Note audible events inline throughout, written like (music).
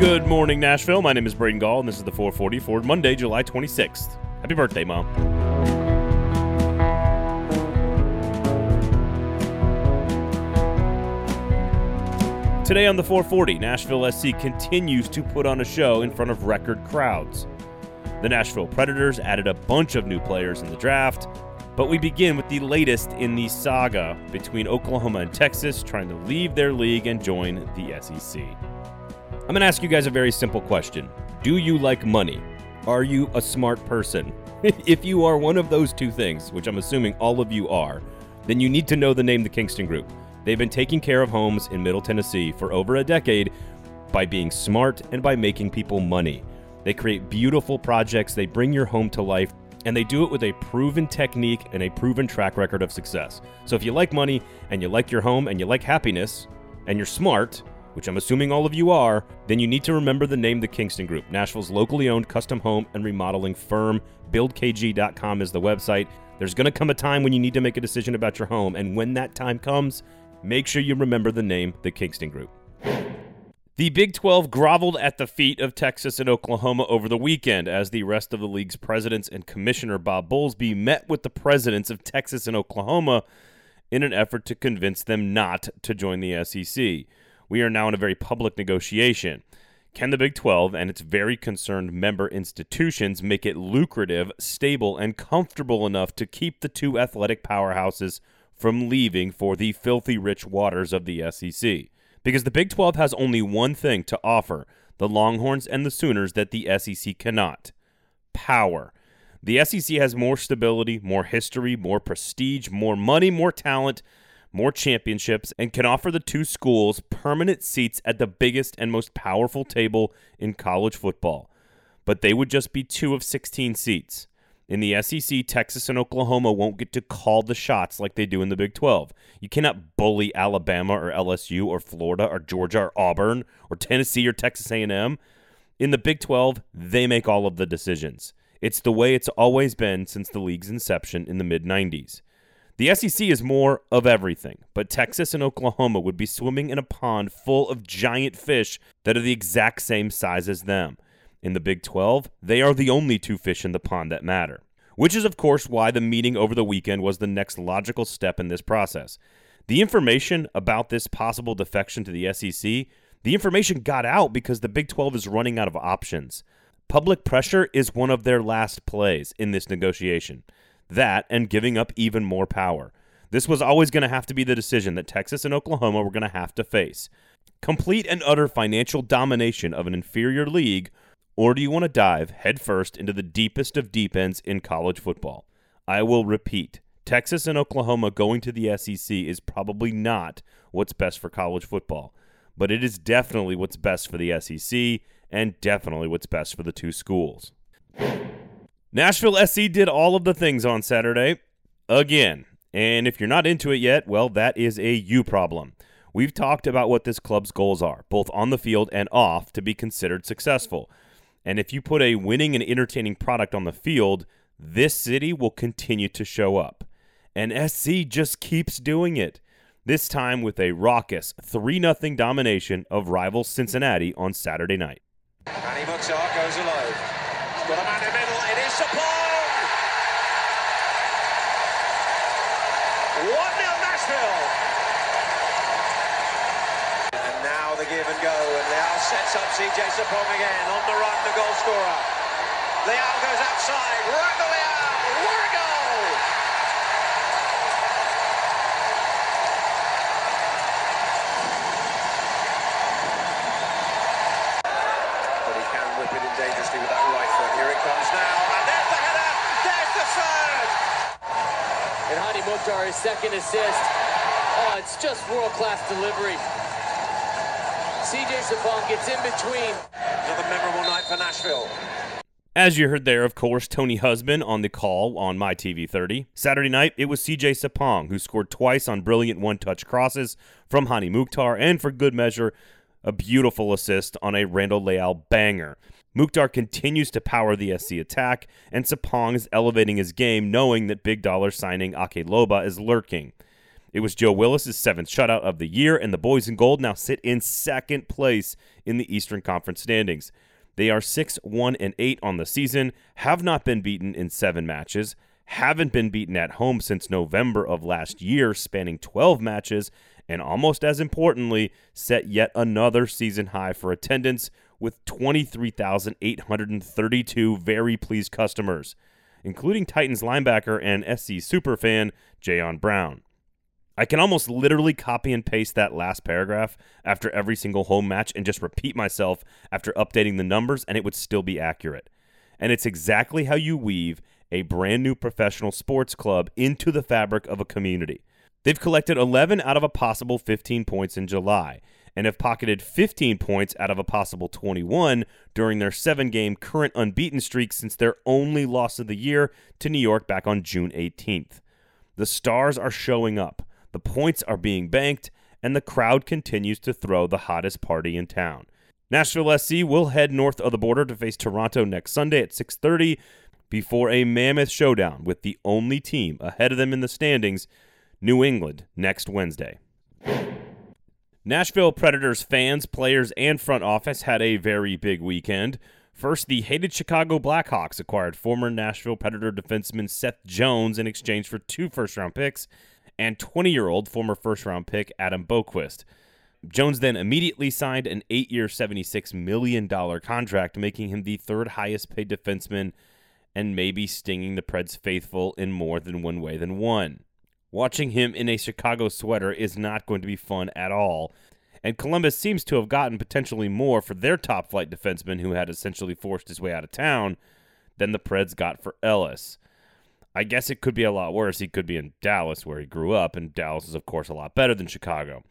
Good morning, Nashville. My name is Braden Gall, and this is the 440 for Monday, July 26th. Happy birthday, Mom. Today on the 440, Nashville SC continues to put on a show in front of record crowds. The Nashville Predators added a bunch of new players in the draft, but we begin with the latest in the saga between Oklahoma and Texas trying to leave their league and join the SEC. I'm going to ask you guys a very simple question Do you like money? Are you a smart person? (laughs) if you are one of those two things, which I'm assuming all of you are, then you need to know the name the Kingston Group. They've been taking care of homes in Middle Tennessee for over a decade by being smart and by making people money. They create beautiful projects, they bring your home to life, and they do it with a proven technique and a proven track record of success. So if you like money and you like your home and you like happiness and you're smart, which I'm assuming all of you are, then you need to remember the name the Kingston Group, Nashville's locally owned custom home and remodeling firm. BuildKG.com is the website. There's going to come a time when you need to make a decision about your home, and when that time comes, make sure you remember the name, the Kingston Group. The Big 12 groveled at the feet of Texas and Oklahoma over the weekend as the rest of the league's presidents and commissioner Bob Bowlesby met with the presidents of Texas and Oklahoma in an effort to convince them not to join the SEC. We are now in a very public negotiation. Can the Big 12 and its very concerned member institutions make it lucrative, stable, and comfortable enough to keep the two athletic powerhouses from leaving for the filthy rich waters of the SEC. Because the Big 12 has only one thing to offer the Longhorns and the Sooners that the SEC cannot power. The SEC has more stability, more history, more prestige, more money, more talent, more championships, and can offer the two schools permanent seats at the biggest and most powerful table in college football. But they would just be two of 16 seats. In the SEC, Texas and Oklahoma won't get to call the shots like they do in the Big 12. You cannot bully Alabama or LSU or Florida or Georgia or Auburn or Tennessee or Texas A&M. In the Big 12, they make all of the decisions. It's the way it's always been since the league's inception in the mid 90s. The SEC is more of everything, but Texas and Oklahoma would be swimming in a pond full of giant fish that are the exact same size as them. In the Big 12, they are the only two fish in the pond that matter. Which is, of course, why the meeting over the weekend was the next logical step in this process. The information about this possible defection to the SEC, the information got out because the Big 12 is running out of options. Public pressure is one of their last plays in this negotiation. That and giving up even more power. This was always going to have to be the decision that Texas and Oklahoma were going to have to face. Complete and utter financial domination of an inferior league or do you want to dive headfirst into the deepest of deep ends in college football? I will repeat Texas and Oklahoma going to the SEC is probably not what's best for college football, but it is definitely what's best for the SEC and definitely what's best for the two schools. Nashville SC did all of the things on Saturday again. And if you're not into it yet, well, that is a you problem. We've talked about what this club's goals are, both on the field and off, to be considered successful. And if you put a winning and entertaining product on the field, this city will continue to show up. And SC just keeps doing it. This time with a raucous 3 0 domination of rival Cincinnati on Saturday night. Goes alone. He's got a man in the middle. It is Sapong. 1 0 Nashville. And now the give and go. And Leal sets up CJ Sapong again. On the run, the goal scorer. Leal goes outside. Right Leal. What a goal! But he can whip it in dangerously with that right foot. Here it comes now. And there's the header. There's the third. And Hani Mukhtar, his second assist. Oh, it's just world-class delivery. CJ Sapong gets in between. Another memorable night for Nashville. As you heard there, of course, Tony Husband on the call on My TV 30. Saturday night, it was CJ Sapong who scored twice on brilliant one touch crosses from Hani Mukhtar, and for good measure, a beautiful assist on a Randall Leal banger. Mukhtar continues to power the SC attack, and Sapong is elevating his game, knowing that big dollar signing Ake Loba is lurking. It was Joe Willis' seventh shutout of the year, and the boys in gold now sit in second place in the Eastern Conference standings. They are 6 1 and 8 on the season, have not been beaten in seven matches, haven't been beaten at home since November of last year, spanning 12 matches, and almost as importantly, set yet another season high for attendance with 23,832 very pleased customers, including Titans linebacker and SC superfan Jayon Brown. I can almost literally copy and paste that last paragraph after every single home match and just repeat myself after updating the numbers, and it would still be accurate. And it's exactly how you weave a brand new professional sports club into the fabric of a community. They've collected 11 out of a possible 15 points in July and have pocketed 15 points out of a possible 21 during their seven game current unbeaten streak since their only loss of the year to New York back on June 18th. The stars are showing up, the points are being banked, and the crowd continues to throw the hottest party in town. Nashville SC will head north of the border to face Toronto next Sunday at 6:30 before a mammoth showdown with the only team ahead of them in the standings, New England, next Wednesday. Nashville Predators fans, players, and front office had a very big weekend. First, the hated Chicago Blackhawks acquired former Nashville Predator defenseman Seth Jones in exchange for two first round picks and 20 year old former first round pick Adam Boqvist. Jones then immediately signed an eight year, $76 million contract, making him the third highest paid defenseman and maybe stinging the Preds faithful in more than one way than one. Watching him in a Chicago sweater is not going to be fun at all, and Columbus seems to have gotten potentially more for their top flight defenseman who had essentially forced his way out of town than the Preds got for Ellis. I guess it could be a lot worse. He could be in Dallas where he grew up, and Dallas is, of course, a lot better than Chicago.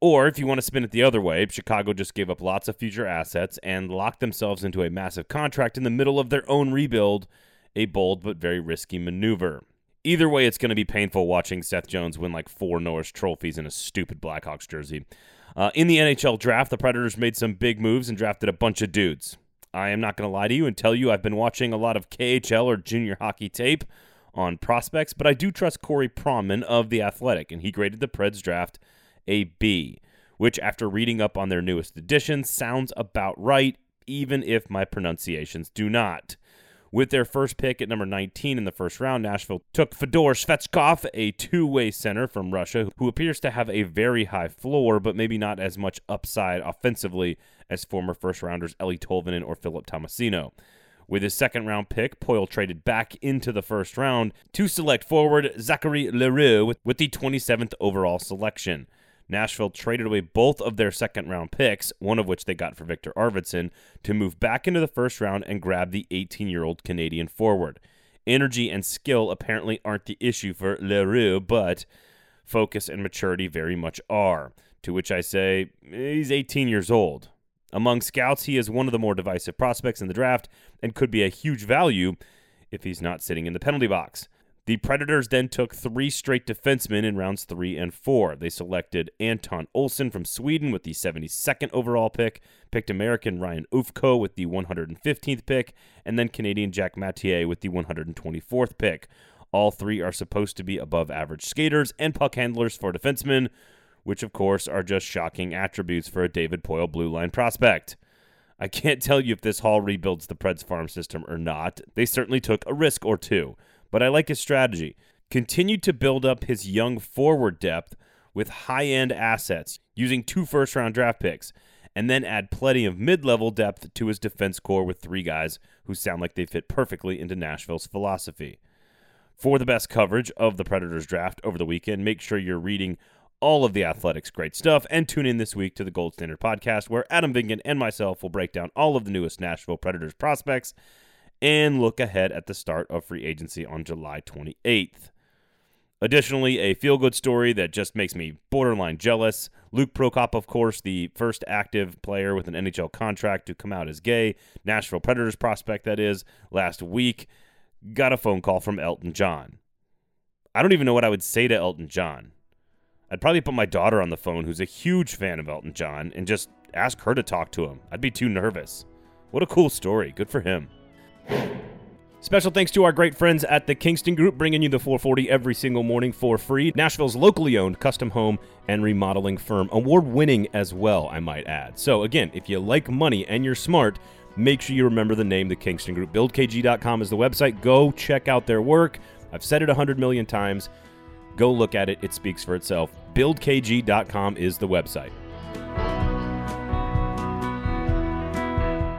Or if you want to spin it the other way, Chicago just gave up lots of future assets and locked themselves into a massive contract in the middle of their own rebuild, a bold but very risky maneuver. Either way, it's going to be painful watching Seth Jones win like four Norris trophies in a stupid Blackhawks jersey. Uh, in the NHL draft, the Predators made some big moves and drafted a bunch of dudes. I am not going to lie to you and tell you I've been watching a lot of KHL or junior hockey tape on prospects, but I do trust Corey Pronman of The Athletic, and he graded the Preds draft a B, which, after reading up on their newest edition, sounds about right, even if my pronunciations do not. With their first pick at number 19 in the first round, Nashville took Fedor Svechkov, a two way center from Russia, who appears to have a very high floor, but maybe not as much upside offensively as former first rounders Eeli Tolvanen or Philip Tomasino. With his second round pick, Poile traded back into the first round to select forward Zachary L'Heureux with the 27th overall selection. Nashville traded away both of their second round picks, one of which they got for Viktor Arvidsson, to move back into the first round and grab the 18 year old Canadian forward. Energy and skill apparently aren't the issue for L'Heureux, but focus and maturity very much are. To which I say, he's 18 years old. Among scouts, he is one of the more divisive prospects in the draft and could be a huge value if he's not sitting in the penalty box. The Predators then took three straight defensemen in rounds three and four. They selected Anton Olsson from Sweden with the 72nd overall pick, picked American Ryan Ufko with the 115th pick, and then Canadian Jack Matier with the 124th pick. All three are supposed to be above average skaters and puck handlers for defensemen, which of course are just shocking attributes for a David Poile blue line prospect. I can't (laughs) tell you if this haul rebuilds the Preds farm system or not. They certainly took a risk or two but I like his strategy. Continued to build up his young forward depth with high end assets using two first round draft picks, and then add plenty of mid level depth to his defense corps with three guys who sound like they fit perfectly into Nashville's philosophy. For the best coverage of the Predators draft over the weekend, make sure you're reading all of the Athletics' great stuff and tune in this week to the Gold Standard podcast, where Adam Vingan and myself will break down all of the newest Nashville Predators prospects and look ahead at the start of free agency on July 28th. Additionally, a feel good story that just makes me borderline jealous. Luke Prokop, of course, the first active player with an NHL contract to come out as gay, Nashville Predators prospect, that is, last week, got a phone call from Elton John. I don't even know what I would say to Elton John. I'd probably put my daughter on the phone, who's a huge fan of Elton John, and just ask her to talk to him. I'd be too nervous. What a cool story. Good for him. Special thanks to our great friends at the Kingston Group, bringing you the 440 every single morning for free. Nashville's locally owned custom home and remodeling firm, award winning as well, I might add. So, again, if you like money and you're smart, make sure you remember the name the Kingston Group. BuildKG.com is the website. Go check out their work. I've said it a hundred million times. Go look at it, it speaks for itself. BuildKG.com is the website.